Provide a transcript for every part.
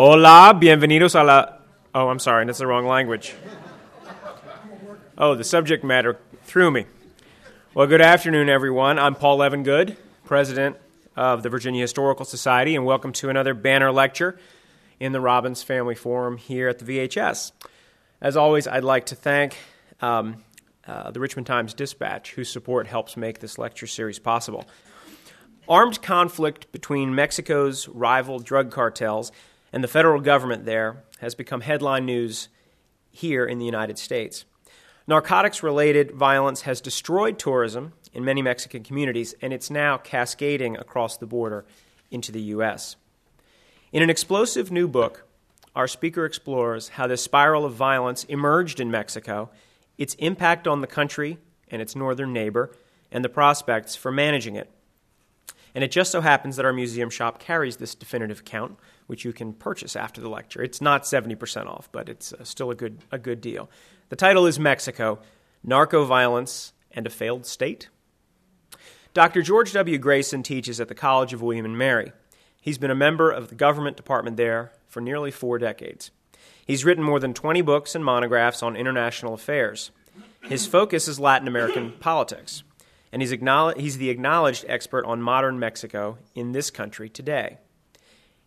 Hola, bienvenidos a la. Oh, I'm sorry, that's the wrong language. Oh, the subject matter threw me. Well, good afternoon, everyone. I'm Paul Levengood, president of the Virginia Historical Society, and welcome to another banner lecture in the Robins Family Forum here at the VHS. As always, I'd like to thank um, uh, the Richmond Times Dispatch, whose support helps make this lecture series possible. Armed conflict between Mexico's rival drug cartels and the federal government there has become headline news here in the United States. Narcotics related violence has destroyed tourism in many Mexican communities, and it's now cascading across the border into the U.S. In an explosive new book, our speaker explores how this spiral of violence emerged in Mexico, its impact on the country and its northern neighbor, and the prospects for managing it. And it just so happens that our museum shop carries this definitive account, which you can purchase after the lecture. It's not 70% off, but it's uh, still a good, a good deal. The title is Mexico Narco Violence and a Failed State. Dr. George W. Grayson teaches at the College of William and Mary. He's been a member of the government department there for nearly four decades. He's written more than 20 books and monographs on international affairs. His focus is Latin American politics and he's, he's the acknowledged expert on modern Mexico in this country today.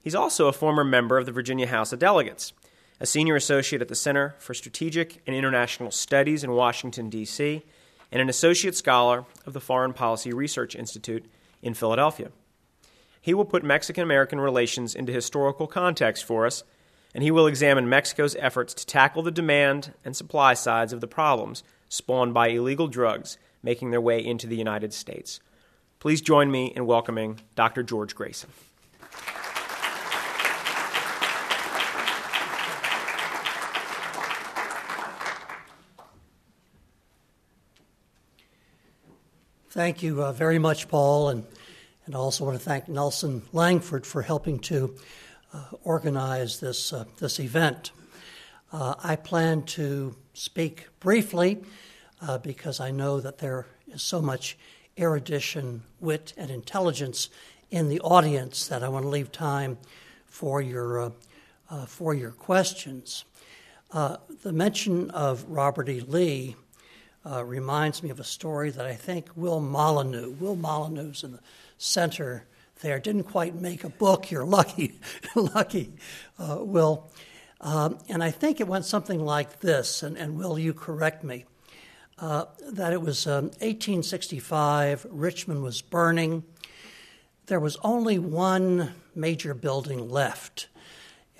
He's also a former member of the Virginia House of Delegates, a senior associate at the Center for Strategic and International Studies in Washington, D.C., and an associate scholar of the Foreign Policy Research Institute in Philadelphia. He will put Mexican American relations into historical context for us, and he will examine Mexico's efforts to tackle the demand and supply sides of the problems spawned by illegal drugs making their way into the United States. Please join me in welcoming Dr. George Grayson. Thank you uh, very much, Paul, and, and I also want to thank Nelson Langford for helping to uh, organize this, uh, this event. Uh, I plan to speak briefly uh, because I know that there is so much erudition, wit, and intelligence in the audience that I want to leave time for your, uh, uh, for your questions. Uh, the mention of Robert E. Lee uh, reminds me of a story that I think Will Molineux, Will Molineux's in the center there, didn't quite make a book. You're lucky, lucky, uh, Will. Um, and I think it went something like this, and, and Will, you correct me. Uh, that it was um, 1865, Richmond was burning. There was only one major building left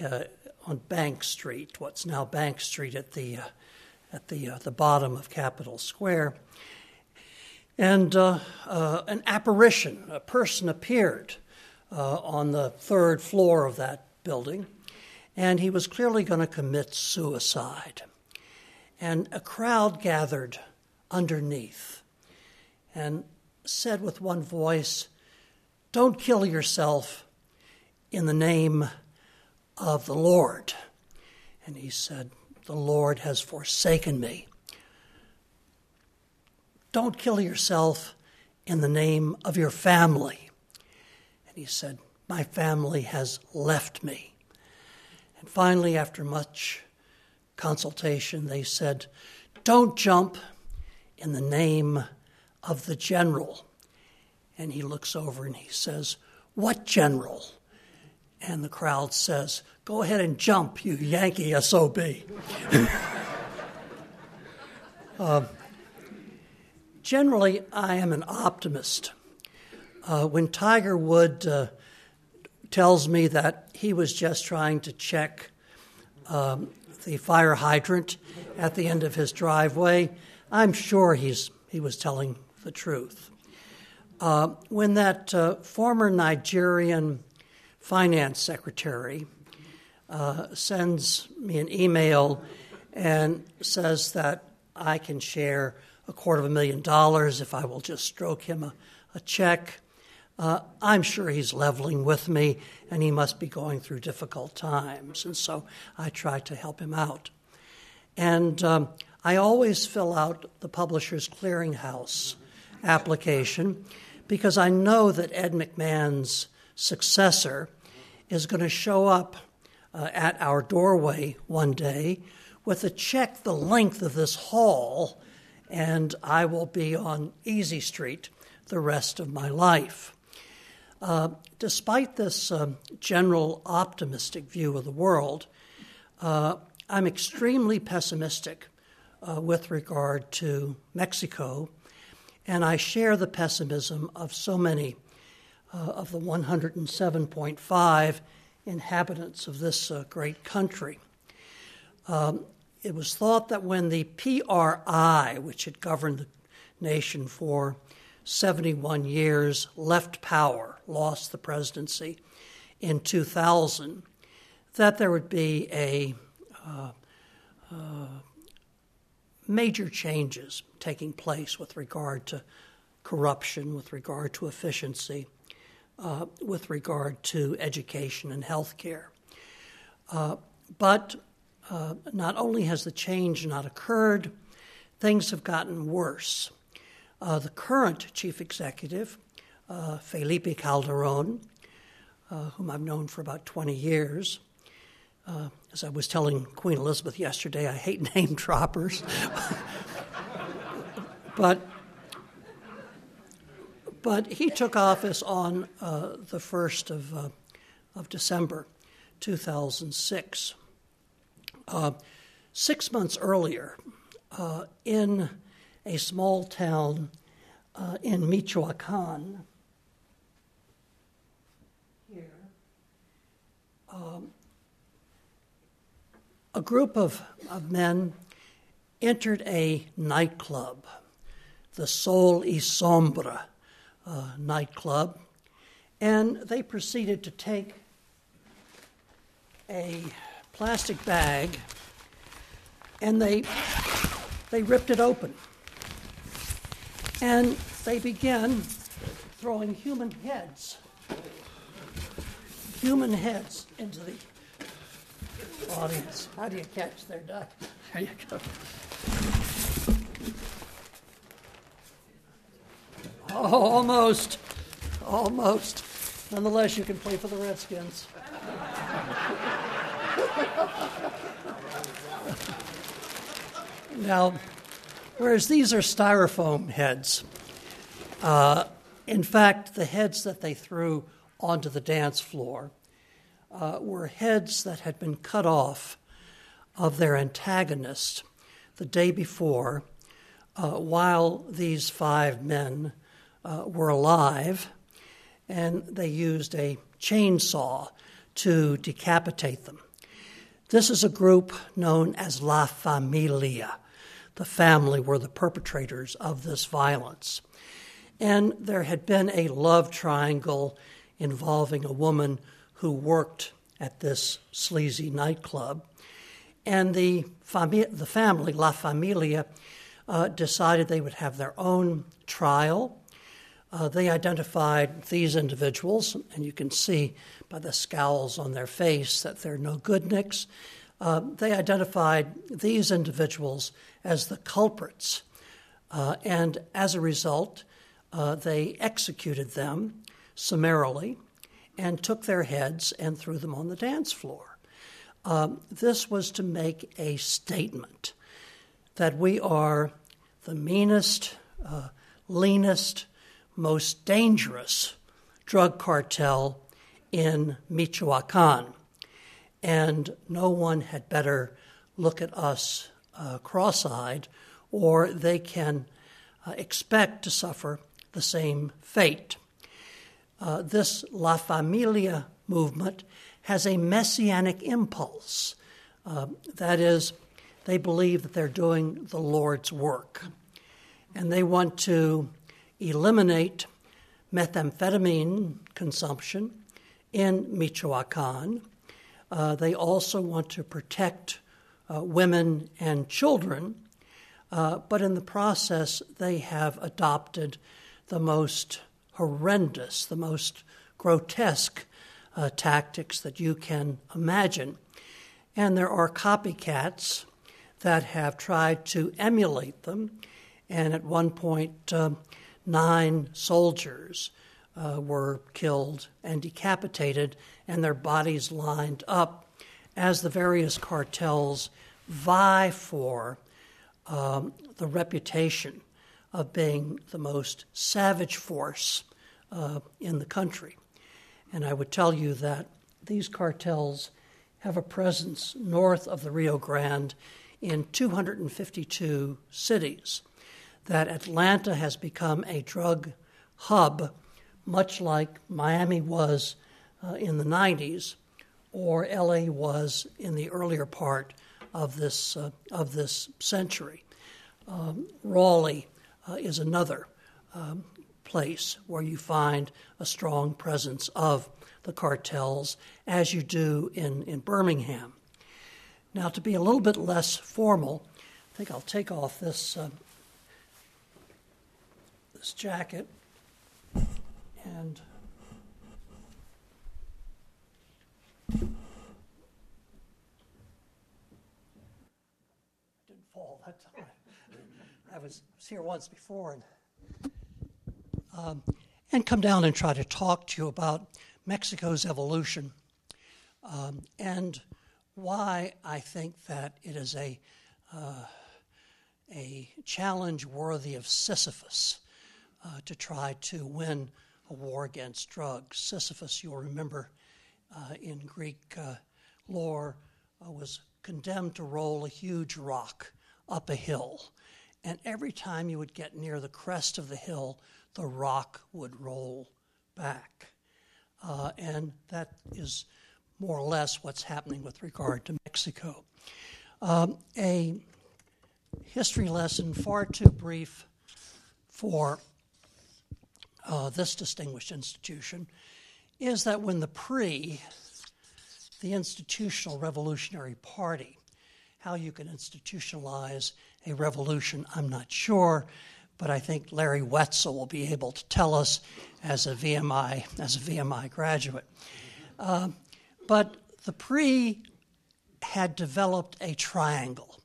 uh, on Bank Street, what's now Bank Street at the, uh, at the, uh, the bottom of Capitol Square. And uh, an apparition, a person appeared on the third floor of that building, and he was clearly going to commit suicide. And a crowd gathered underneath and said with one voice, Don't kill yourself in the name of the Lord. And he said, The Lord has forsaken me. Don't kill yourself in the name of your family. And he said, My family has left me. And finally, after much consultation, they said, Don't jump in the name of the general. And he looks over and he says, What general? And the crowd says, Go ahead and jump, you Yankee SOB. uh, generally, I am an optimist. Uh, when Tiger Wood uh, tells me that he was just trying to check um, the fire hydrant at the end of his driveway, I'm sure he's, he was telling the truth. Uh, when that uh, former Nigerian finance secretary uh, sends me an email and says that I can share a quarter of a million dollars if I will just stroke him a, a check. Uh, I'm sure he's leveling with me and he must be going through difficult times. And so I try to help him out. And um, I always fill out the Publishers Clearinghouse application because I know that Ed McMahon's successor is going to show up uh, at our doorway one day with a check the length of this hall, and I will be on Easy Street the rest of my life. Uh, despite this uh, general optimistic view of the world, uh, I'm extremely pessimistic uh, with regard to Mexico, and I share the pessimism of so many uh, of the 107.5 inhabitants of this uh, great country. Um, it was thought that when the PRI, which had governed the nation for 71 years, left power, lost the presidency in 2000, that there would be a uh, uh, major changes taking place with regard to corruption, with regard to efficiency, uh, with regard to education and health care. Uh, but uh, not only has the change not occurred, things have gotten worse. Uh, the current chief executive, uh, Felipe Calderon, uh, whom I've known for about 20 years, uh, as I was telling Queen Elizabeth yesterday, I hate name droppers. but, but he took office on uh, the 1st of, of December 2006. six months earlier, in a small town uh, in Michoacan. Here, um, a group of, of men entered a nightclub, the Sol y Sombra uh, nightclub, and they proceeded to take a plastic bag and they they ripped it open and they begin throwing human heads, human heads into the audience. How do you catch their duck? There you go. Oh, almost. Almost. Nonetheless, you can play for the Redskins. now, whereas these are styrofoam heads. Uh, in fact, the heads that they threw onto the dance floor uh, were heads that had been cut off of their antagonist the day before uh, while these five men uh, were alive, and they used a chainsaw to decapitate them. This is a group known as La Familia the family were the perpetrators of this violence. And there had been a love triangle involving a woman who worked at this sleazy nightclub. And the, fami- the family, La Familia, uh, decided they would have their own trial. Uh, they identified these individuals, and you can see by the scowls on their face that they're no goodniks. Uh, they identified these individuals as the culprits. Uh, and as a result, uh, they executed them summarily and took their heads and threw them on the dance floor. Um, this was to make a statement that we are the meanest, uh, leanest, most dangerous drug cartel in Michoacan. And no one had better look at us uh, cross eyed, or they can uh, expect to suffer the same fate. Uh, this La Familia movement has a messianic impulse. Uh, that is, they believe that they're doing the Lord's work. And they want to eliminate methamphetamine consumption in Michoacan. Uh, they also want to protect uh, women and children, uh, but in the process, they have adopted the most horrendous, the most grotesque uh, tactics that you can imagine. And there are copycats that have tried to emulate them. And at one point, uh, nine soldiers uh, were killed and decapitated, and their bodies lined up as the various cartels vie for um, the reputation of being the most savage force uh, in the country. And I would tell you that these cartels have a presence north of the Rio Grande in 252 cities, that Atlanta has become a drug hub, much like Miami was uh, in the 90s or LA was in the earlier part of this, uh, of this century. Um, Raleigh uh, is another um, place where you find a strong presence of the cartels, as you do in, in Birmingham. Now, to be a little bit less formal, I think I'll take off this, uh, this jacket and didn't fall that time. I was, here once before and, um, and come down and try to talk to you about Mexico's evolution um, and why I think that it is a, uh, a challenge worthy of Sisyphus uh, to try to win a war against drugs. Sisyphus, you'll remember in Greek uh, lore, uh, was condemned to roll a huge rock up a hill. And every time you would get near the crest of the hill, the rock would roll back. Uh, and that is more or less what's happening with regard to Mexico. Um, a history lesson far too brief for uh, this distinguished institution is that when the PRI, the Institutional Revolutionary Party, how you can institutionalize a revolution, I'm not sure, but I think Larry Wetzel will be able to tell us as a VMI as a VMI graduate. Uh, but the PRI had developed a triangle,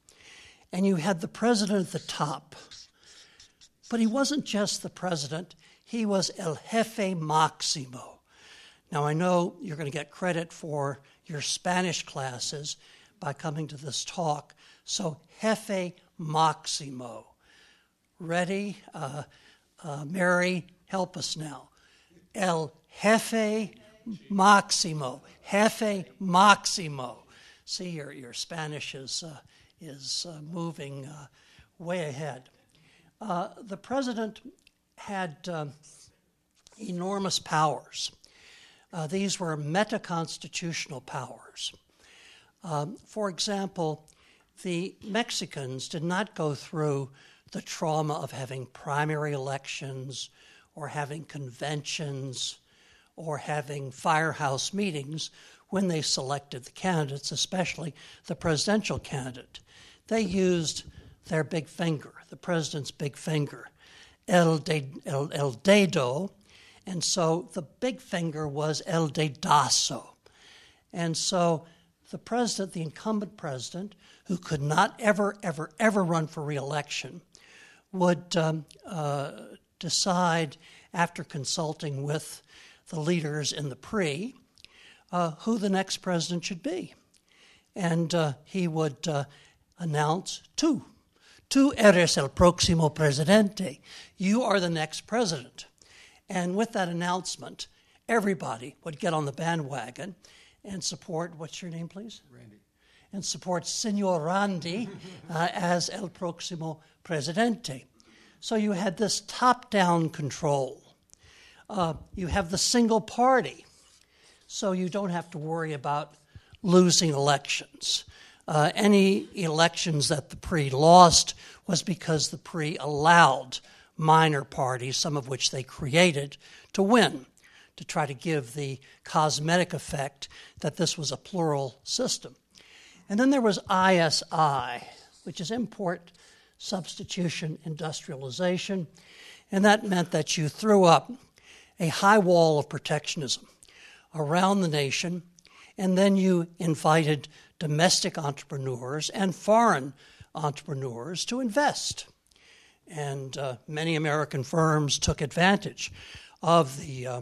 and you had the president at the top. But he wasn't just the president; he was el jefe máximo. Now, I know you're going to get credit for your Spanish classes by coming to this talk. So, Jefe Maximo. Ready? Uh, uh, Mary, help us now. El Jefe Maximo. Jefe Maximo. See, your, your Spanish is, uh, is uh, moving uh, way ahead. Uh, the president had enormous powers. Uh, these were meta-constitutional powers. Um, for example, the Mexicans did not go through the trauma of having primary elections or having conventions or having firehouse meetings when they selected the candidates, especially the presidential candidate. They used their big finger, the president's big finger, el, de, el, el dedo, and so the big finger was El Dedazo. And so the president, the incumbent president, who could not ever, ever, ever run for reelection, would um, uh, decide after consulting with the leaders in the PRI uh, who the next president should be. And uh, he would uh, announce two. Tú eres el próximo presidente. You are the next president. And with that announcement, everybody would get on the bandwagon and support, what's your name, please? Randy. And support Senor Randy uh, as El Próximo Presidente. So you had this top down control. Uh, you have the single party, so you don't have to worry about losing elections. Uh, any elections that the PRI lost was because the PRI allowed minor parties, some of which they created, to win, to try to give the cosmetic effect that this was a plural system. And then there was ISI, which is import substitution industrialization, and that meant that you threw up a high wall of protectionism around the nation, and then you invited domestic entrepreneurs and foreign entrepreneurs to invest and uh, many American firms took advantage of the uh,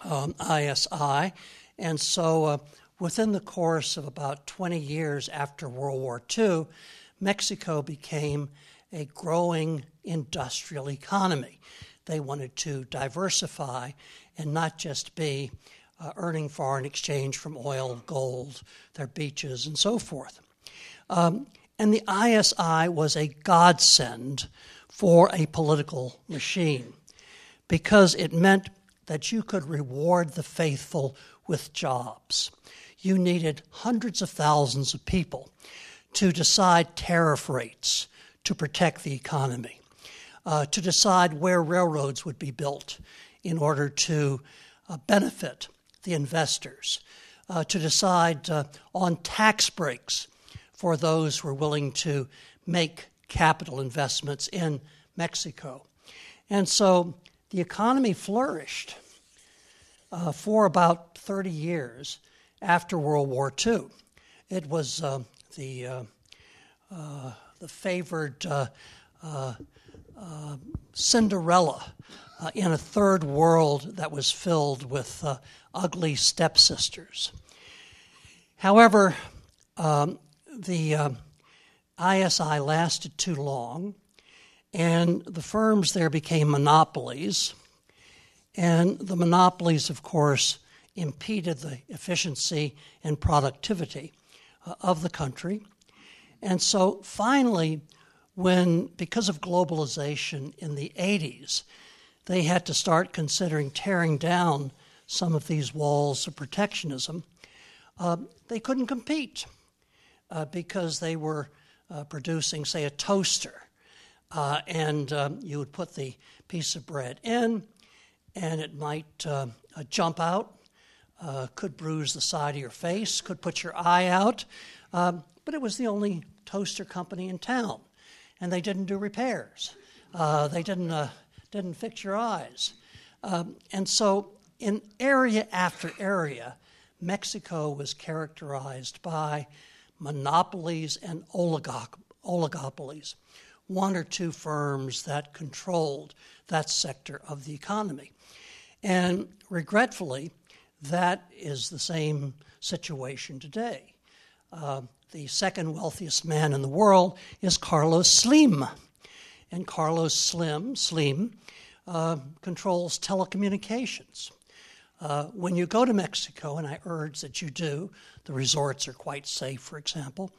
um, ISI. And so, uh, within the course of about 20 years after World War II, Mexico became a growing industrial economy. They wanted to diversify and not just be uh, earning foreign exchange from oil, gold, their beaches, and so forth. Um, and the ISI was a godsend for a political machine because it meant that you could reward the faithful with jobs. You needed hundreds of thousands of people to decide tariff rates to protect the economy, uh, to decide where railroads would be built in order to uh, benefit the investors, uh, to decide uh, on tax breaks for those who are willing to make capital investments in Mexico. And so the economy flourished uh, for about 30 years after World War II. It was uh, the, uh, uh the favored uh, uh, Cinderella in a third world that was filled with ugly stepsisters. However, um, the ISI lasted too long, and the firms there became monopolies. And the monopolies, of course, impeded the efficiency and productivity uh, of the country. And so finally, when, because of globalization in the 80s, they had to start considering tearing down some of these walls of protectionism, uh, they couldn't compete uh, because they were uh, producing, say, a toaster. Uh, and um, you would put the piece of bread in, and it might uh, uh, jump out, could bruise the side of your face, could put your eye out. Um, but it was the only toaster company in town, and they didn't do repairs. they didn't, didn't fix your eyes. Um, and so, in area after area, Mexico was characterized by monopolies and oligopolies, one or two firms that controlled that sector of the economy. And regretfully, that is the same situation today. Uh, the second wealthiest man in the world is Carlos Slim. And Carlos Slim, Slim uh, controls telecommunications. Uh, when you go to Mexico, and I urge that you do, the resorts are quite safe, for example,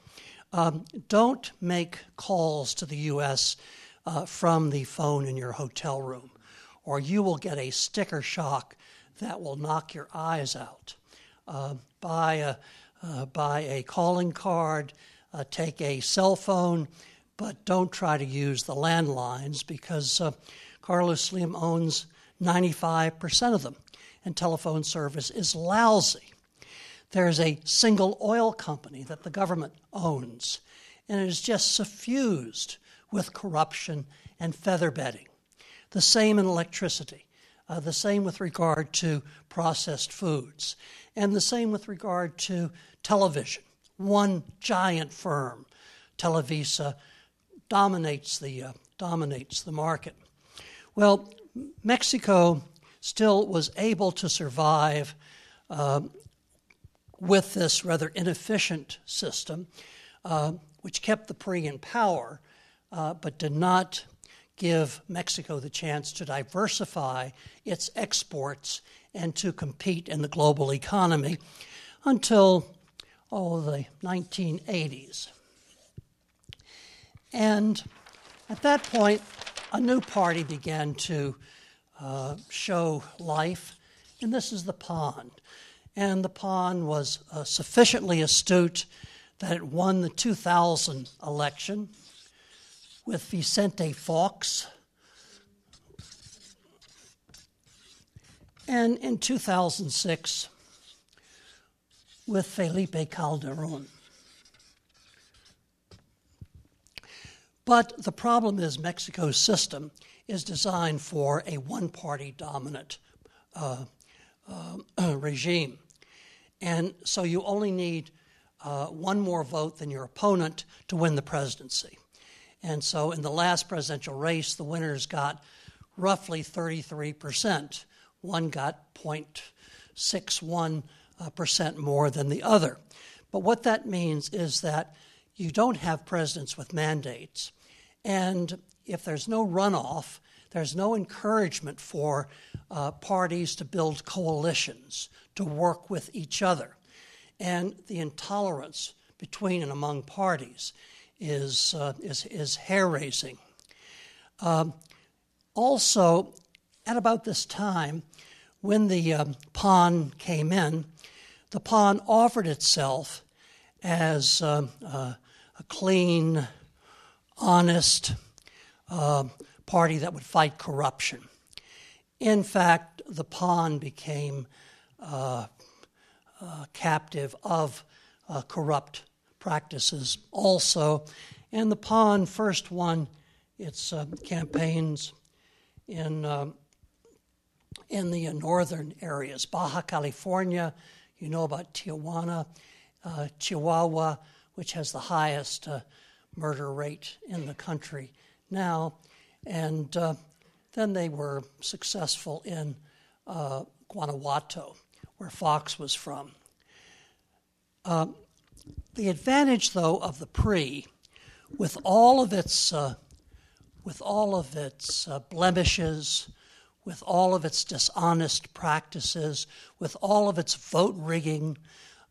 um, don't make calls to the U.S. Uh, from the phone in your hotel room, or you will get a sticker shock that will knock your eyes out. Uh, buy, a, uh, buy a calling card, uh, take a cell phone, but don't try to use the landlines because Carlos Slim owns 95% of them and telephone service is lousy. There's a single oil company that the government owns, and it is just suffused with corruption and feather bedding. The same in electricity, uh, the same with regard to processed foods, and the same with regard to television. One giant firm, Televisa, dominates the, uh, dominates the market. Well, Mexico still was able to survive uh, with this rather inefficient system, uh, which kept the PRI in power, uh, but did not give Mexico the chance to diversify its exports and to compete in the global economy until, oh, the 1980s. And at that point, a new party began to uh, show life, and this is the PAN. And the PAN was uh, sufficiently astute that it won the 2000 election with Vicente Fox. And in 2006, with Felipe Calderon. But the problem is Mexico's system is designed for a one party dominant uh, uh, regime. And so you only need uh, one more vote than your opponent to win the presidency. And so in the last presidential race, the winners got roughly 33%. One got 0.61 uh, percent more than the other. But what that means is that you don't have presidents with mandates. And if there's no runoff, there's no encouragement for uh, parties to build coalitions, to work with each other. And the intolerance between and among parties is, uh, is, is hair raising. Um, also, at about this time, when the um, PAN came in, the PAN offered itself as um, uh, a clean, honest uh, party that would fight corruption. In fact, the PAN became uh, uh, captive of uh, corrupt practices also, and the PAN first won its uh, campaigns in um, in the northern areas, Baja California. You know about Tijuana, uh, Chihuahua, which has the highest murder rate in the country now, and uh, then they were successful in uh, Guanajuato, where Fox was from. Uh, the advantage, though, of the PRI, with all of its uh, with all of its uh, blemishes, with all of its dishonest practices, with all of its vote rigging,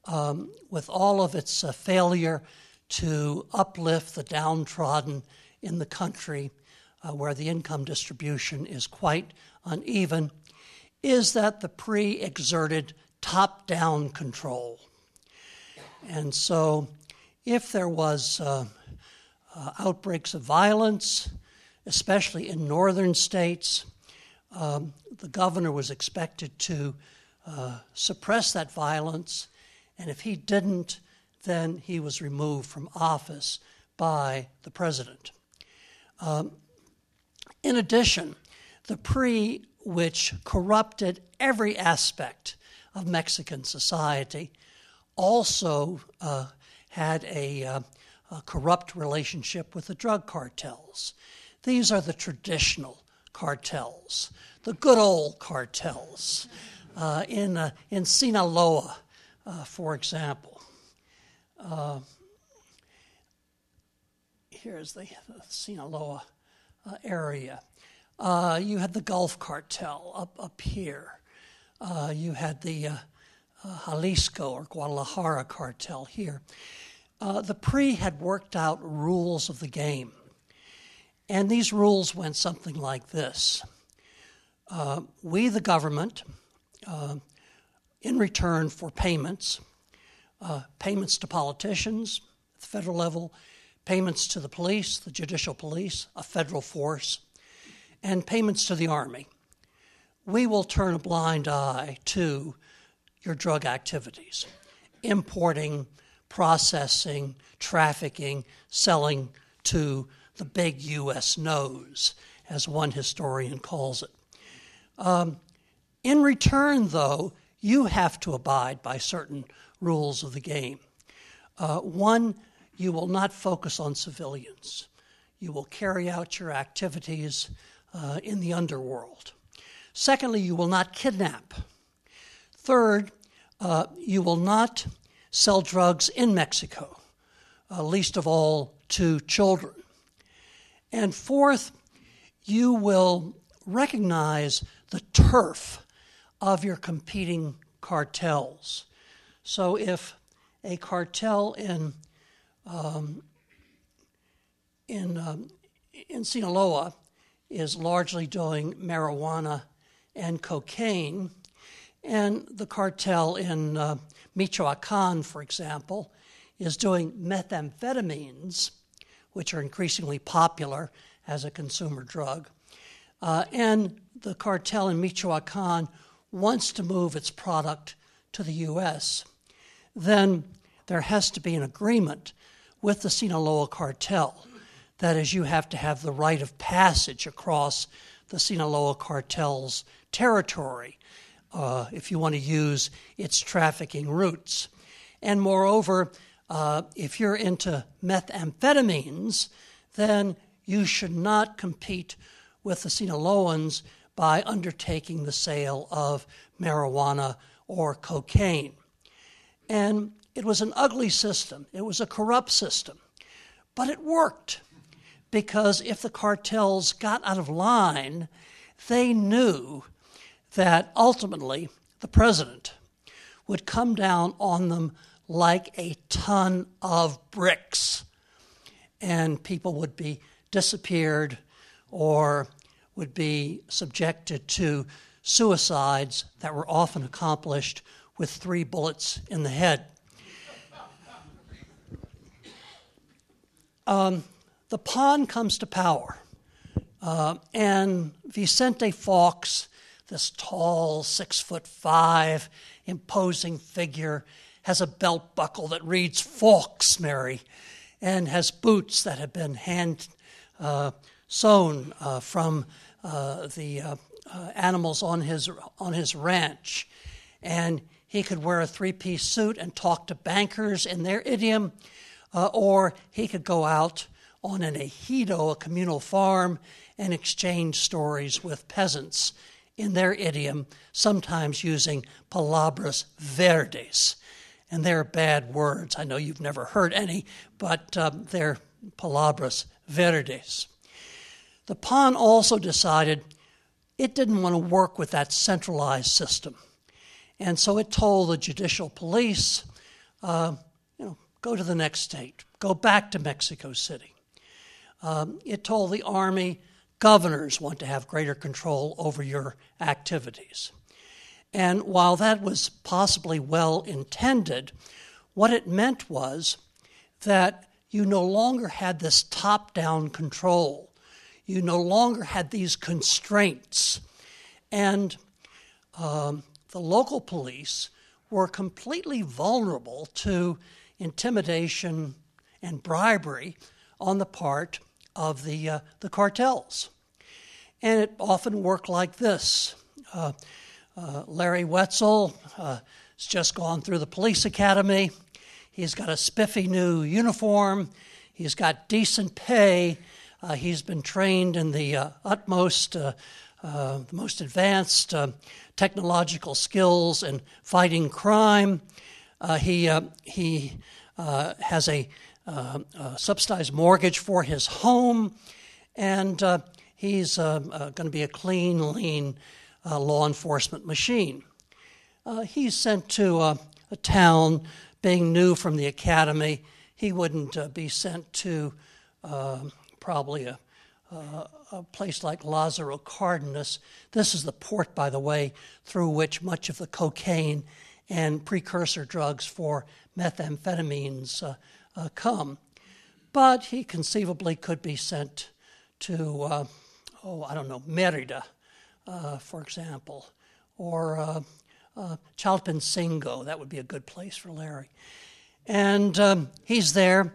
um, with all of its uh, failure to uplift the downtrodden in the country, uh, where the income distribution is quite uneven, is that the PRI exerted top down control. And so, if there was uh, uh, outbreaks of violence, especially in northern states, um, the governor was expected to uh, suppress that violence, and if he didn't, then he was removed from office by the president. Um, in addition, the PRI, which corrupted every aspect of Mexican society, also uh, had a, uh, a, corrupt relationship with the drug cartels. These are the traditional cartels, the good old cartels. Uh, in, uh, in Sinaloa, uh, for example, uh, here's the, the Sinaloa uh, area. Uh, you had the Gulf Cartel up, up here. Uh, you had the uh, uh, Jalisco or Guadalajara cartel here. Uh, the PRI had worked out rules of the game. And these rules went something like this We, the government, in return for payments, payments to politicians at the federal level, payments to the police, the judicial police, a federal force, and payments to the army. We will turn a blind eye to your drug activities, importing, processing, trafficking, selling to the big U.S. nose, as one historian calls it. Um, in return, though, you have to abide by certain rules of the game. Uh, one, you will not focus on civilians. You will carry out your activities uh, in the underworld. Secondly, you will not kidnap. Third, uh, you will not sell drugs in Mexico, uh, least of all to children. And fourth, you will recognize the turf of your competing cartels. So if a cartel in um, in um, in Sinaloa is largely doing marijuana and cocaine, and the cartel in uh, Michoacan, for example, is doing methamphetamines, which are increasingly popular as a consumer drug. Uh, and the cartel in Michoacan wants to move its product to the U.S. Then there has to be an agreement with the Sinaloa cartel. That is, you have to have the right of passage across the Sinaloa cartel's territory uh, if you want to use its trafficking routes. And moreover, uh, if you're into methamphetamines, then you should not compete with the Sinaloans by undertaking the sale of marijuana or cocaine. And it was an ugly system, it was a corrupt system. But it worked because if the cartels got out of line, they knew that ultimately the president would come down on them like a ton of bricks, and people would be disappeared or would be subjected to suicides that were often accomplished with three bullets in the head. Um, the PAN comes to power, uh, and Vicente Fox, this tall, six foot five, imposing figure, has a belt buckle that reads Fox Mary, and has boots that have been hand uh, sewn uh, from uh, the uh, uh, animals on his on his ranch, and he could wear a three-piece suit and talk to bankers in their idiom, or he could go out on an ejido, a communal farm, and exchange stories with peasants in their idiom, sometimes using palabras verdes. And they're bad words. I know you've never heard any, but um, they're palabras verdes. The PAN also decided it didn't want to work with that centralized system. And so it told the judicial police, uh, go to the next state, go back to Mexico City. Um, it told the Army, governors want to have greater control over your activities. And while that was possibly well intended, what it meant was that you no longer had this top down control. You no longer had these constraints. And um, the local police were completely vulnerable to intimidation and bribery on the part of the, uh, the cartels. And it often worked like this uh, uh, Larry Wetzel uh, has just gone through the police academy. He's got a spiffy new uniform. He's got decent pay. Uh, he's been trained in the uh, utmost, the most advanced technological skills in fighting crime. He he has a uh, a subsidized mortgage for his home, and uh, he's uh, uh going to be a clean, lean uh, law enforcement machine. Uh, he's sent to a town, being new from the academy. He wouldn't be sent to probably a, a place like Lázaro Cárdenas. This is the port, by the way, through which much of the cocaine and precursor drugs for methamphetamines uh, uh, come. But he conceivably could be sent to, uh, oh, I don't know, Merida, uh, for example, or uh, uh, Chilpancingo. That would be a good place for Larry. And um, he's there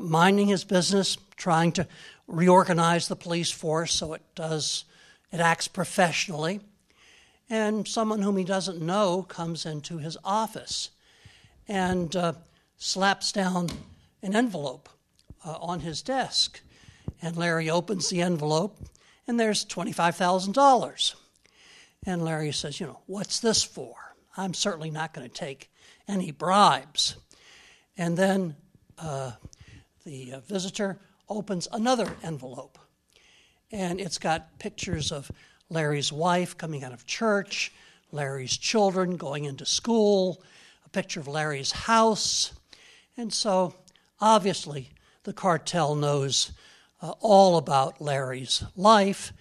minding his business, trying to reorganize the police force so it does, it acts professionally. And someone whom he doesn't know comes into his office. And uh, slaps down an envelope uh, on his desk. And Larry opens the envelope, and there's $25,000. And Larry says, You know, what's this for? I'm certainly not going to take any bribes. And then uh, the uh, visitor opens another envelope, and it's got pictures of Larry's wife coming out of church, Larry's children going into school, a picture of Larry's house, and so, obviously, the cartel knows uh, all about Larry's life,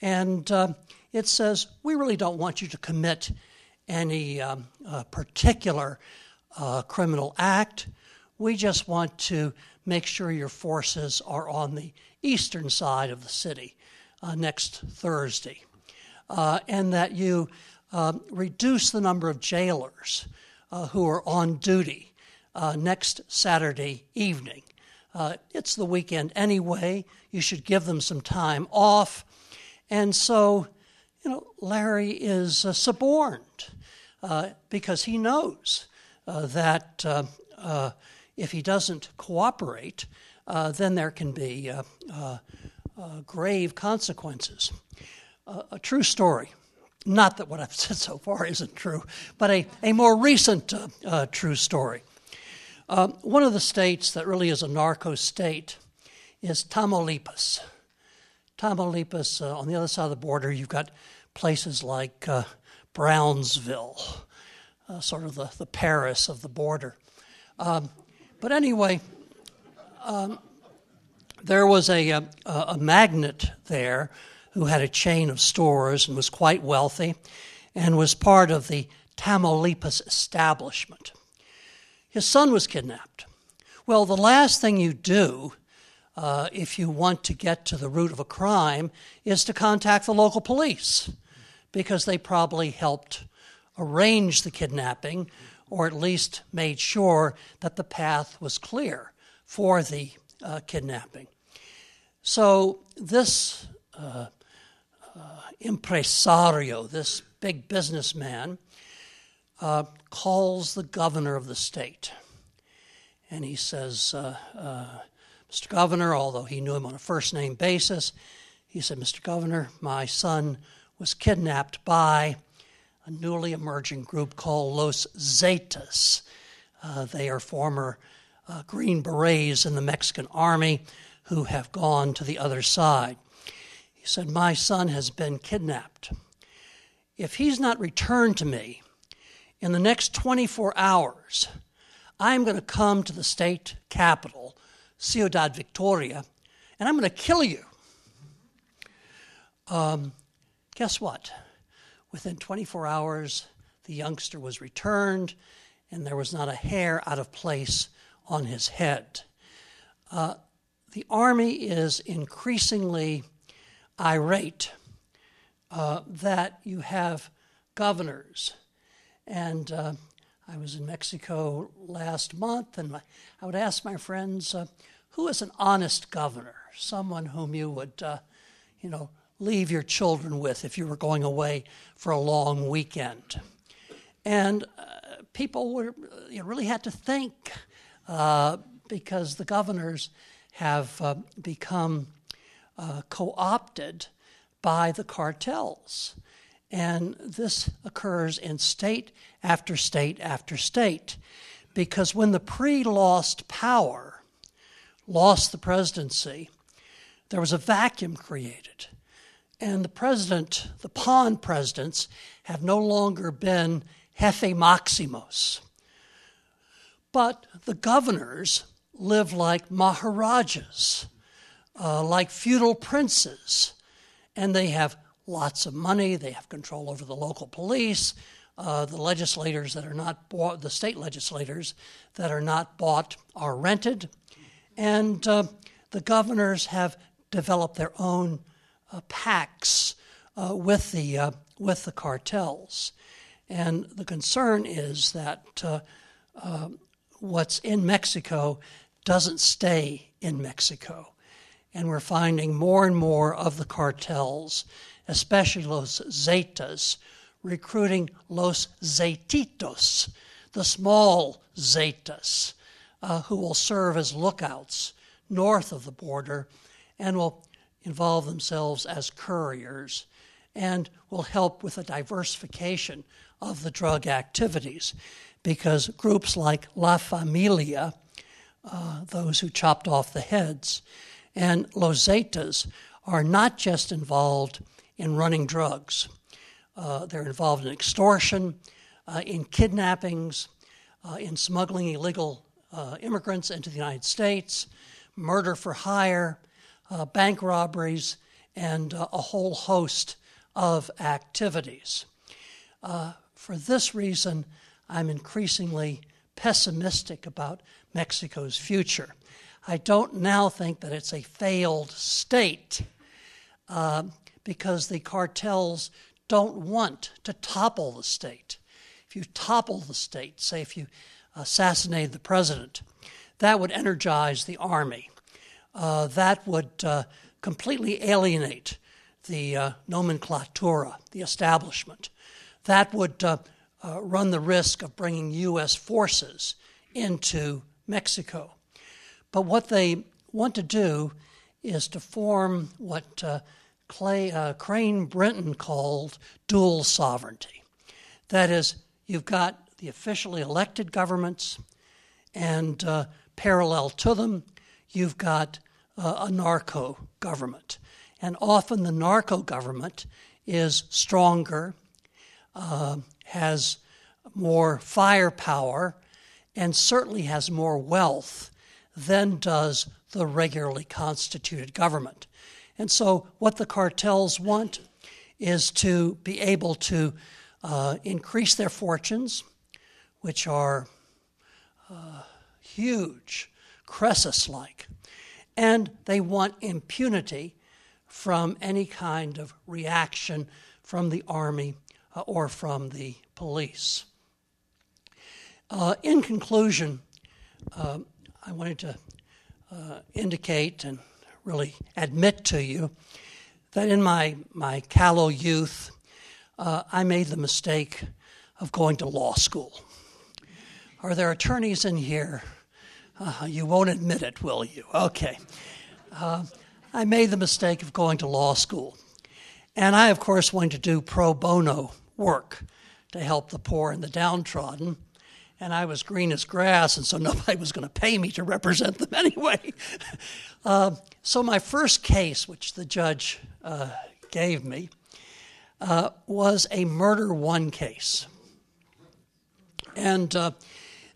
and uh, it says, We really don't want you to commit any um, uh, particular uh, criminal act. We just want to make sure your forces are on the eastern side of the city uh, next Thursday, uh, and that you um, reduce the number of jailers who are on duty uh, next Saturday evening. Uh, it's the weekend anyway. You should give them some time off. And so, you know, Larry is uh, suborned uh, because he knows uh, that uh, if he doesn't cooperate, then there can be grave consequences. A true story. not that what I've said so far isn't true, but a, a more recent uh, uh, true story. Uh, one of the states that really is a narco state is Tamaulipas. Tamaulipas, uh, on the other side of the border, you've got places like uh, Brownsville, uh, sort of the, the Paris of the border. Um, but anyway, um, there was a, a, a magnate there who had a chain of stores and was quite wealthy and was part of the Tamaulipas establishment. His son was kidnapped. Well, the last thing you do uh, if you want to get to the root of a crime is to contact the local police because they probably helped arrange the kidnapping or at least made sure that the path was clear for the uh, kidnapping. So, this uh, impresario, this big businessman, uh, calls the governor of the state. And he says, uh, uh, Mr. Governor, although he knew him on a first name basis, he said, Mr. Governor, my son was kidnapped by a newly emerging group called Los Zetas. Uh, they are former uh, Green Berets in the Mexican army who have gone to the other side. He said, My son has been kidnapped. If he's not returned to me in the next 24 hours, I'm going to come to the state capital, Ciudad Victoria, and I'm going to kill you. Um, guess what? Within 24 hours, the youngster was returned, and there was not a hair out of place on his head. Uh, the army is increasingly irate uh, that you have governors. And uh, I was in Mexico last month, and I would ask my friends, uh, who is an honest governor? Someone whom you would, uh, you know, leave your children with if you were going away for a long weekend. And uh, people were, you really had to think uh, because the governors have become uh, co opted by the cartels. And this occurs in state after state after state. Because when the PRI lost power, lost the presidency, there was a vacuum created. And the president, the PAN presidents, have no longer been jefe maximos. But the governors live like maharajas uh, like feudal princes. And they have lots of money, they have control over the local police, uh, the legislators that are not bought, the state legislators that are not bought are rented. And uh, the governors have developed their own uh, pacts uh, with, the, uh, with the cartels. And the concern is that what's in Mexico doesn't stay in Mexico and we're finding more and more of the cartels, especially Los Zetas, recruiting Los Zetitos, the small Zetas, uh, who will serve as lookouts north of the border and will involve themselves as couriers and will help with the diversification of the drug activities. Because groups like La Familia, uh, those who chopped off the heads, and Los Zetas are not just involved in running drugs, uh, they're involved in extortion, uh, in kidnappings, uh, in smuggling illegal uh, immigrants into the United States, murder for hire, uh, bank robberies, and uh, a whole host of activities. for this reason, I'm increasingly pessimistic about Mexico's future. I don't now think that it's a failed state uh, because the cartels don't want to topple the state. If you topple the state, say if you assassinated the president, that would energize the army. Uh, that would uh, completely alienate the uh, nomenclatura, the establishment. That would uh, uh, run the risk of bringing U.S. forces into Mexico. But what they want to do is to form what uh, Clay, uh, Crane Brinton called dual sovereignty. That is, you've got the officially elected governments, and uh, parallel to them, you've got uh, a narco government. And often the narco government is stronger, uh, has more firepower, and certainly has more wealth than does the regularly constituted government. And so, what the cartels want is to be able to uh, increase their fortunes, which are uh, huge, Croesus like, and they want impunity from any kind of reaction from the army uh, or from the police. Uh, in conclusion, uh, I wanted to uh, indicate and really admit to you that in my, my callow youth, uh, I made the mistake of going to law school. Are there attorneys in here? Uh, you won't admit it, will you? Okay. Uh, I made the mistake of going to law school. And I, of course, wanted to do pro bono work to help the poor and the downtrodden. And I was green as grass, and so nobody was going to pay me to represent them anyway. uh, so, my first case, which the judge uh, gave me, uh, was a murder one case. And uh,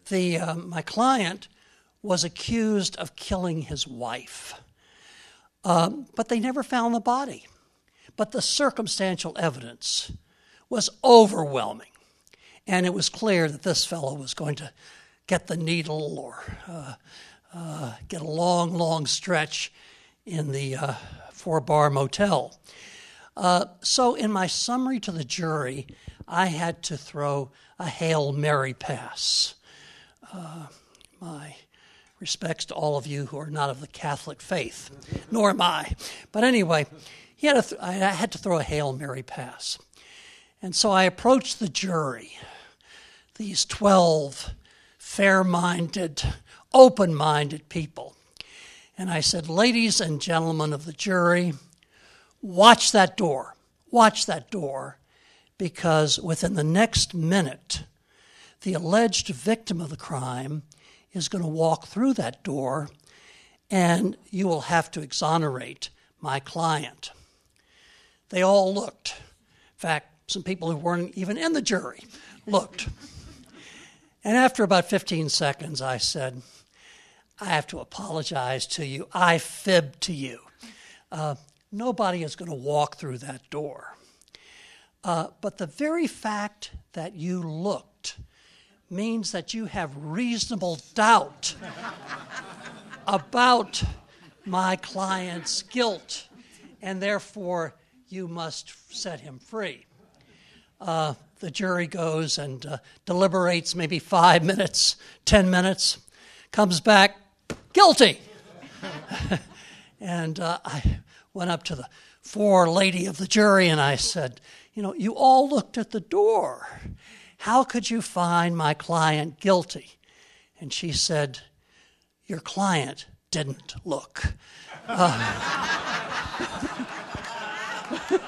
the, uh, my client was accused of killing his wife. Um, but they never found the body. But the circumstantial evidence was overwhelming. And it was clear that this fellow was going to get the needle or uh, uh, get a long, long stretch in the uh, four bar motel. Uh, so, in my summary to the jury, I had to throw a Hail Mary pass. Uh, my respects to all of you who are not of the Catholic faith, nor am I. But anyway, he had th- I had to throw a Hail Mary pass. And so I approached the jury, these 12 fair minded, open minded people. And I said, Ladies and gentlemen of the jury, watch that door. Watch that door, because within the next minute, the alleged victim of the crime is going to walk through that door, and you will have to exonerate my client. They all looked. In fact, some people who weren't even in the jury looked. And after about 15 seconds, I said, I have to apologize to you. I fibbed to you. Uh, nobody is going to walk through that door. Uh, but the very fact that you looked means that you have reasonable doubt about my client's guilt, and therefore you must set him free. Uh, the jury goes and uh, deliberates maybe five minutes, ten minutes, comes back guilty. and uh, I went up to the fore lady of the jury and I said, You know, you all looked at the door. How could you find my client guilty? And she said, Your client didn't look. Uh,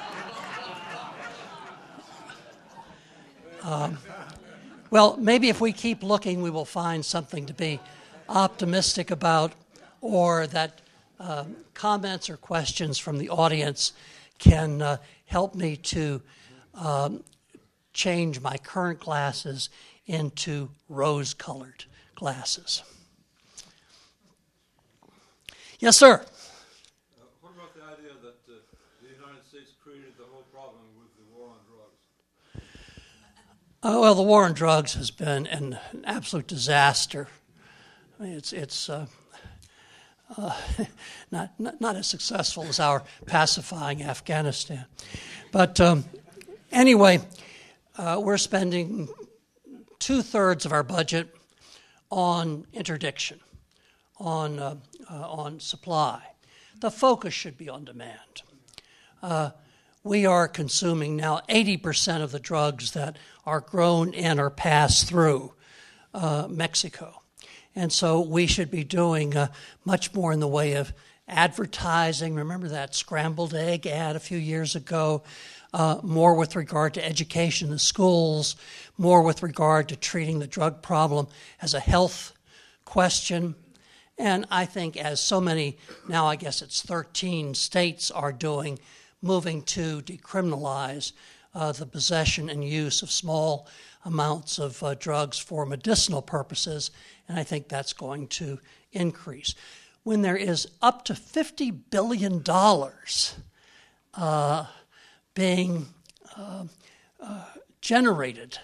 um, well, maybe if we keep looking, we will find something to be optimistic about, or that uh, comments or questions from the audience can uh, help me to um, change my current glasses into rose colored glasses. Yes, sir. Uh, what about the idea that uh, the United States created the whole problem with the war on drugs? Uh, well, the war on drugs has been an, absolute disaster. I mean, it's it's uh, uh, not, not, not as successful as our pacifying Afghanistan, but um, anyway, uh, we're spending two thirds of our budget on interdiction, on, uh, uh, on supply. The focus should be on demand. We are consuming now 80% of the drugs that are grown in or passed through uh, Mexico. And so we should be doing uh, much more in the way of advertising. Remember that scrambled egg ad a few years ago? Uh, more with regard to education in schools, more with regard to treating the drug problem as a health question. And I think, as so many, now I guess it's 13 states are doing, moving to decriminalize uh, the possession and use of small amounts of uh, drugs for medicinal purposes, and I think that's going to increase. When there is up to $50 billion uh, being uh, uh, generated,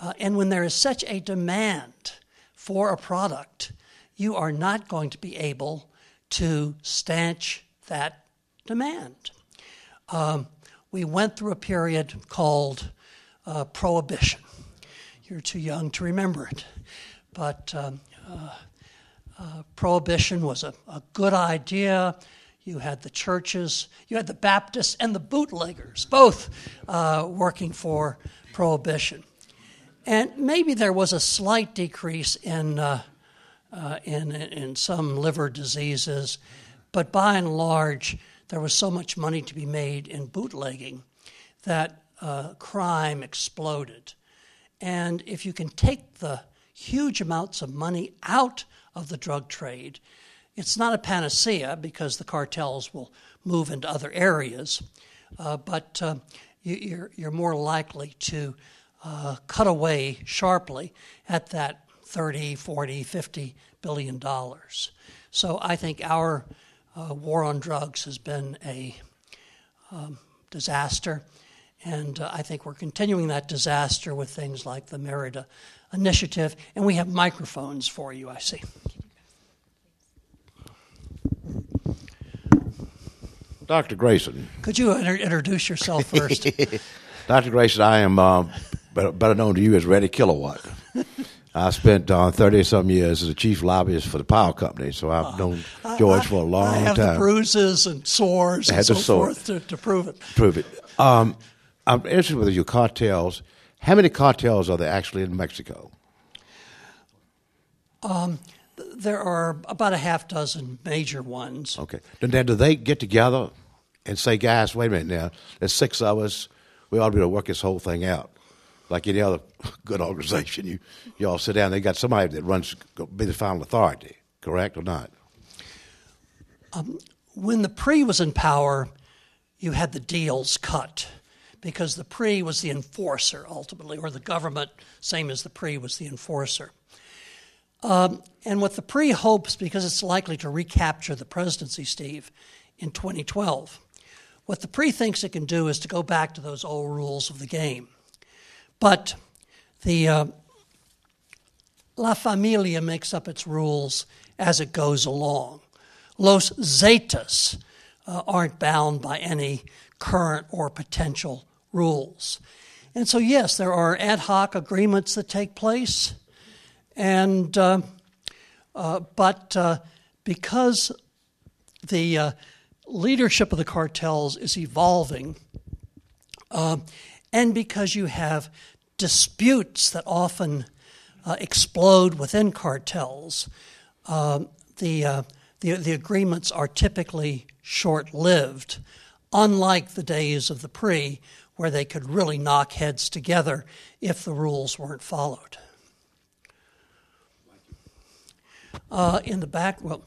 uh, and when there is such a demand for a product, you are not going to be able to stanch that demand. Um, we went through a period called uh, prohibition. You're too young to remember it. But um, uh, uh, prohibition was a, a, good idea. You had the churches, you had the Baptists and the bootleggers, both uh, working for prohibition. And maybe there was a slight decrease in, uh, uh, in, in some liver diseases, but by and large, there was so much money to be made in bootlegging that uh, crime exploded. And if you can take the huge amounts of money out of the drug trade, it's not a panacea because the cartels will move into other areas, uh, but uh, you, are you're more likely to uh, cut away sharply at that 30, 40, 50 billion dollars. So I think our uh, war on drugs has been a um, disaster. And uh, I think we're continuing that disaster with things like the Merida Initiative. And we have microphones for you, I see. Dr. Grayson. Could you inter- introduce yourself first? Dr. Grayson, I am uh, better known to you as Reddy Kilowatt. I spent thirty uh, some years as a chief lobbyist for the power company, so I've uh, known George I, for a long I have time. The bruises and sores and so forth to, to, prove it. Prove it. Um, I'm interested with your cartels. How many cartels are there actually in Mexico? Um, there are about a half dozen major ones. Okay. Then do they get together and say, guys, wait a minute now, there's six of us. We ought to be able to work this whole thing out like any other good organization, you, you all sit down. They got somebody that runs, be the final authority, correct or not? Um, when the PRI was in power, you had the deals cut because the PRI was the enforcer ultimately, or the government, same as the PRI, was the enforcer. Um, and what the PRI hopes, because it's likely to recapture the presidency, Steve, in 2012, what the PRI thinks it can do is to go back to those old rules of the game. But the uh, La Familia makes up its rules as it goes along. Los Zetas uh, aren't bound by any current or potential rules. And so, yes, there are ad hoc agreements that take place, and uh, uh, but uh, because the uh, leadership of the cartels is evolving, uh, and because you have disputes that often uh, explode within cartels, uh, the, uh, the, the agreements are typically short lived, unlike the days of the PRI, where they could really knock heads together if the rules weren't followed. Uh, in the back, well,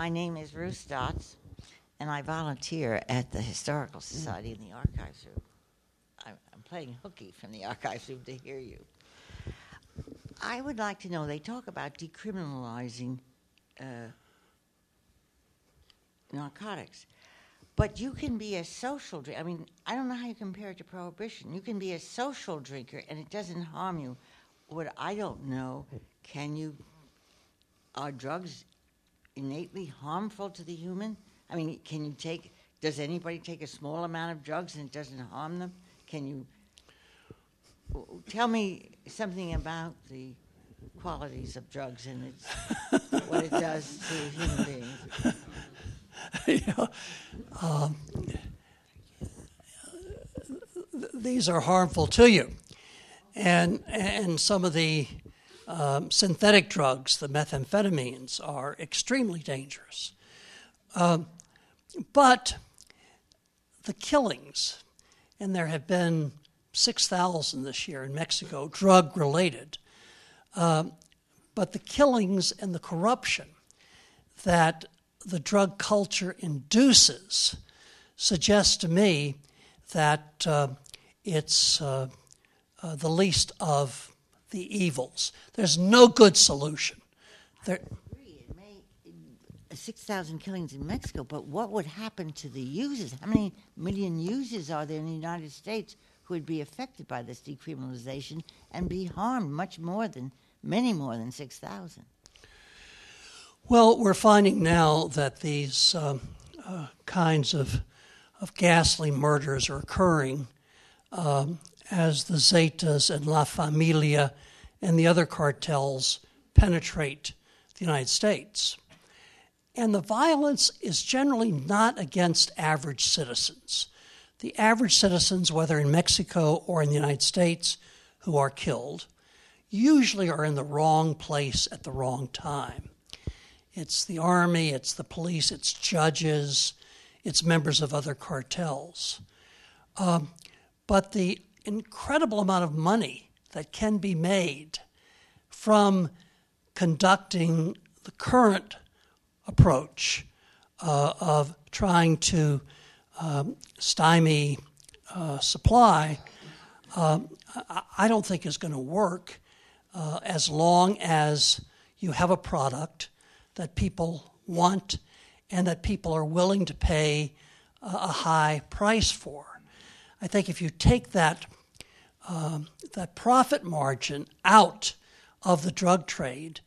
My name is Ruth Stotts, and I volunteer at the Historical Society in the Archives Room. I'm, I'm playing hooky from the Archives Room to hear you. I would like to know they talk about decriminalizing uh, narcotics. But you can be a social drinker. I mean, I don't know how you compare it to prohibition. You can be a social drinker and it doesn't harm you. What I don't know, can you, are drugs innately harmful to the human? I mean, can you take, does anybody take a small amount of drugs and it doesn't harm them? Can you tell me something about the qualities of drugs and its what it does to human beings. you know, um, these are harmful to you. And, and some of the um, synthetic drugs, the methamphetamines, are extremely dangerous. Um, but the killings, and there have been 6,000 this year in Mexico, drug related, um, but the killings and the corruption that the drug culture induces suggests to me that uh, it's uh, uh, the least of the evils. There's no good solution. There, agree. 6,000 killings in Mexico, but what would happen to the users? How many million users are there in the United States who would be affected by this decriminalization and be harmed much more than, many more than 6,000? Well, we're finding now that these um, uh, kinds of, of ghastly murders are occurring um, as the Zetas and La Familia and the other cartels penetrate the United States. And the violence is generally not against average citizens. The average citizens, whether in Mexico or in the United States, who are killed, usually are in the wrong place at the wrong time. It's the army, it's the police, it's judges, it's members of other cartels. Um, but the incredible amount of money that can be made from conducting the current approach uh, of trying to um, stymie uh, supply, um, I don't think is going to work uh, as long as you have a product that people want and that people are willing to pay a high price for. I think if you take that um, that profit margin out of the drug trade,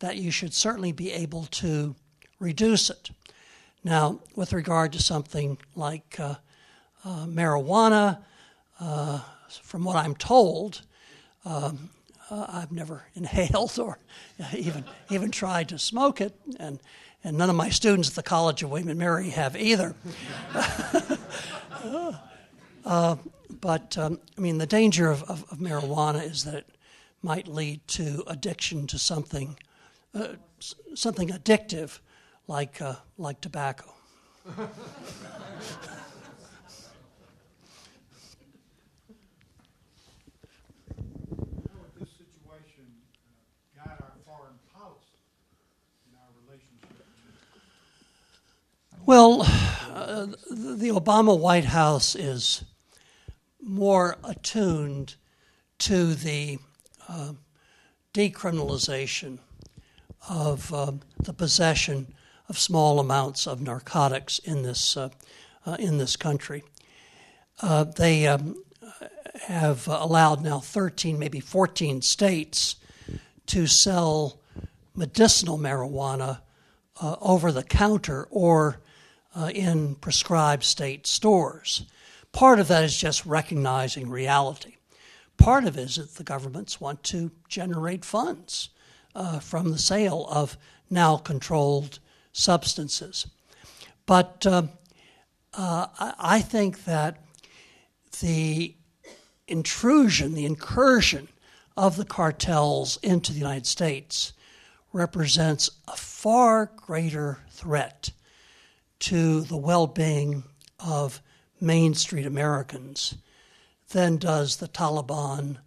that you should certainly be able to reduce it. Now, with regard to something like uh, uh, marijuana, uh, from what I'm told, um, uh, I've never inhaled or even even tried to smoke it, and and none of my students at the College of William and Mary have either. uh, but um, I mean, the danger of, of, of, marijuana is that it might lead to addiction to something uh, something addictive, like uh, like tobacco. Well, uh, the Obama White House is more attuned to the uh, decriminalization of uh, the possession of small amounts of narcotics in this uh, uh, in this country. Uh, they um, have allowed now 13, maybe 14 states to sell medicinal marijuana over the counter or uh, in prescribed state stores. Part of that is just recognizing reality. Part of it is that the governments want to generate funds uh, from the sale of now controlled substances. But uh, uh I think that the intrusion, the incursion of the cartels into the United States represents a far greater threat to the well being of Main Street Americans than does the Taliban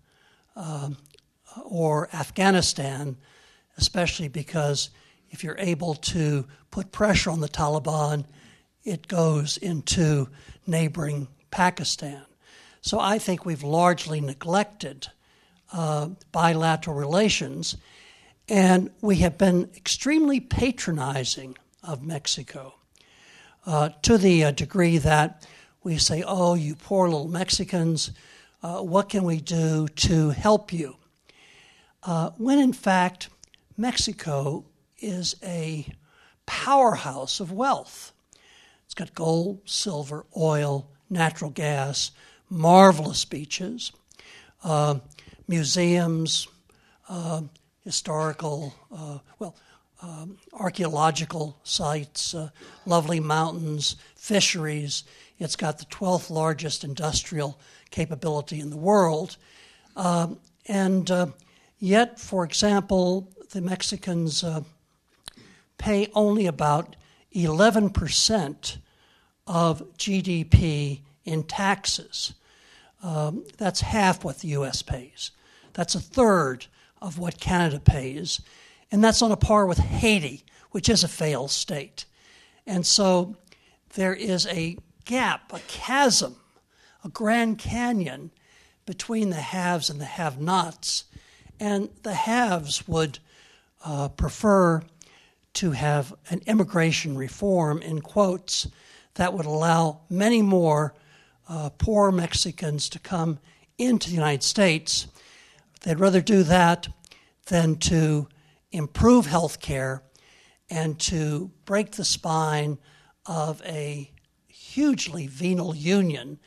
um, or Afghanistan, especially because if you're able to put pressure on the Taliban, it goes into neighboring Pakistan. So I think we've largely neglected uh, bilateral relations, and we have been extremely patronizing of Mexico uh, to the uh, degree that we say, oh, you poor little Mexicans, uh, what can we do to help you? Uh, when in fact, Mexico is a powerhouse of wealth. It's got gold, silver, oil, natural gas, marvelous beaches, uh, museums, uh, historical, well, um, archaeological sites, uh, lovely mountains, fisheries. It's got the 12th largest industrial capability in the world. Um, and uh, yet, for example, the Mexicans uh, pay only about 11% of GDP in taxes. Um, that's half what the U.S. pays. That's a third of what Canada pays. And that's on a par with Haiti, which is a failed state. And so there is a gap, a chasm, a Grand Canyon between the haves and the have nots. And the haves would uh, prefer to have an immigration reform, in quotes, that would allow many more uh, poor Mexicans to come into the United States. They'd rather do that than to improve health care and to break the spine of a hugely venal union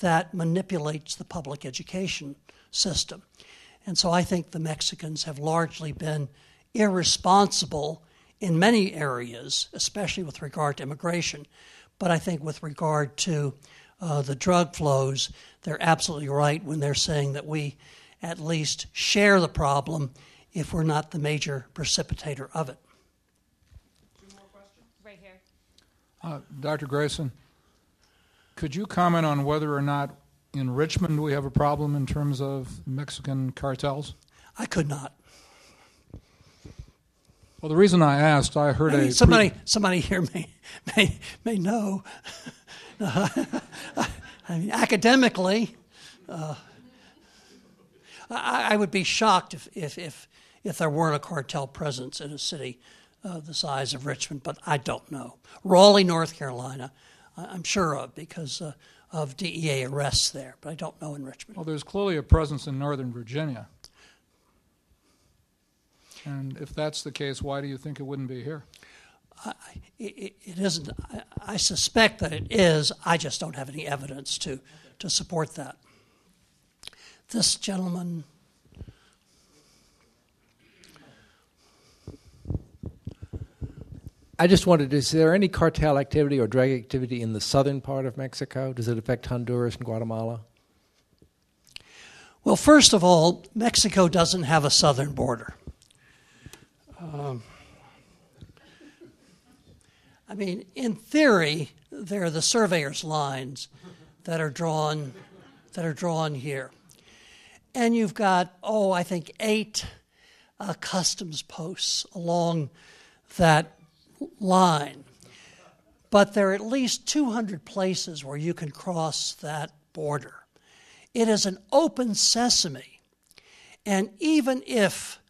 that manipulates the public education system. And so I think the Mexicans have largely been irresponsible in many areas, especially with regard to immigration. But I think with regard to uh, the drug flows, they're absolutely right when they're saying that we at least share the problem if we're not the major precipitator of it. Right here. Uh, Dr. Grayson, could you comment on whether or not in Richmond we have a problem in terms of Mexican cartels? I could not. Well, the reason I asked, I heard Maybe a somebody, somebody here may, may, may know. I mean, academically, uh, I, I, would be shocked if, if, if, if there weren't a cartel presence in a city uh, the size of Richmond, but I don't know. Raleigh, North Carolina, I'm sure of because uh, of DEA arrests there, but I don't know in Richmond. Well, there's clearly a presence in Northern Virginia. And if that's the case, why do you think it wouldn't be here? I, it, it isn't. I, I, suspect that it is. I just don't have any evidence to, to support that. This gentleman. I just wondered is there any cartel activity or drug activity in the southern part of Mexico? Does it affect Honduras and Guatemala? Well, first of all, Mexico doesn't have a southern border. Um, I mean, in theory, there are the surveyor's lines that are drawn that are drawn here, and you've got oh, I think eight uh, customs posts along that line. But there are at least 200 places where you can cross that border. It is an open sesame. And even if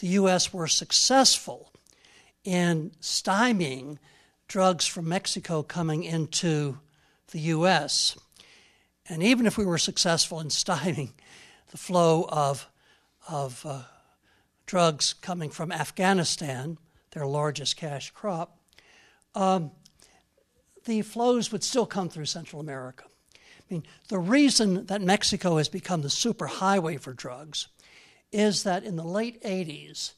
the U.S. were successful in stymieing drugs from Mexico coming into the U.S., and even if we were successful in stymieing the flow of, of uh, drugs coming from Afghanistan, their largest cash crop, um, the flows would still come through Central America. I mean, the reason that Mexico has become the superhighway for drugs is that in the late 80s,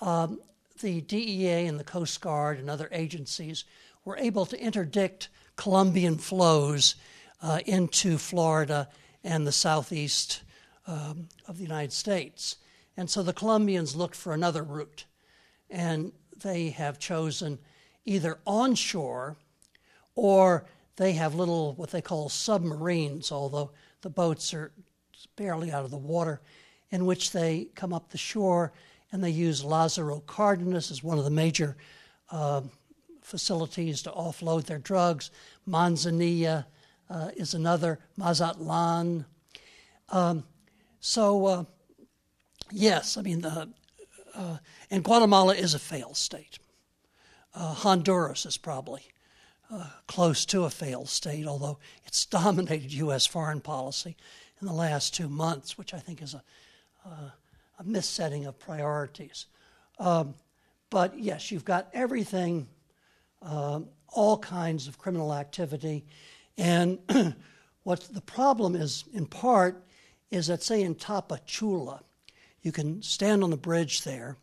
um, the DEA and the Coast Guard and other agencies were able to interdict Colombian flows uh, into Florida and the southeast um, of the United States. And so the Colombians looked for another route. And they have chosen either onshore or they have little, what they call submarines, although the boats are barely out of the water in which they come up the shore and they use Lázaro Cárdenas as one of the major uh, facilities to offload their drugs. Manzanillo uh, is another, Mazatlan. Um, so, uh, yes, I mean, the, uh, and Guatemala is a failed state. Uh, Honduras is probably uh, close to a failed state, although it's dominated U.S. foreign policy in the last two months, which I think is a uh, a missetting of priorities. Um, but yes, you've got everything, um, all kinds of criminal activity. And what the problem is, in part, is that, say, in Tapachula, you can stand on the bridge there.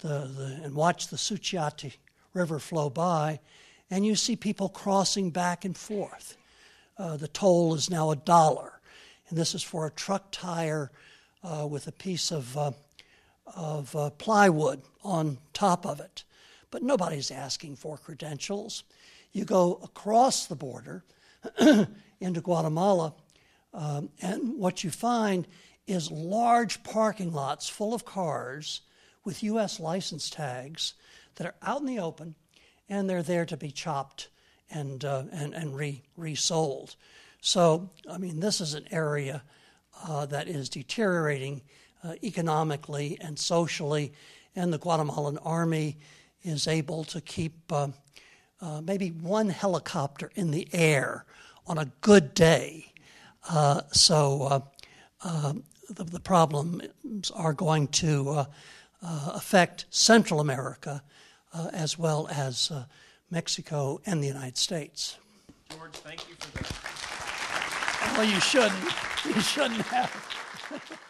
the, the and watch the Suchiate River flow by, and you see people crossing back and forth. Uh, the toll is now a dollar, and this is for a truck tire uh, with a piece of uh, of uh, plywood on top of it. But nobody's asking for credentials. You go across the border into Guatemala, um, and what you find is large parking lots full of cars with U.S. license tags that are out in the open, and they're there to be chopped and uh, and and re resold. So, I mean, this is an area uh, that is deteriorating uh, economically and socially, and the Guatemalan army is able to keep uh, uh, maybe one helicopter in the air on a good day. Uh, so the, the, problems are going to uh, uh, affect Central America uh, as well as Mexico and the United States. George, thank you for that. Well, you shouldn't. You shouldn't have.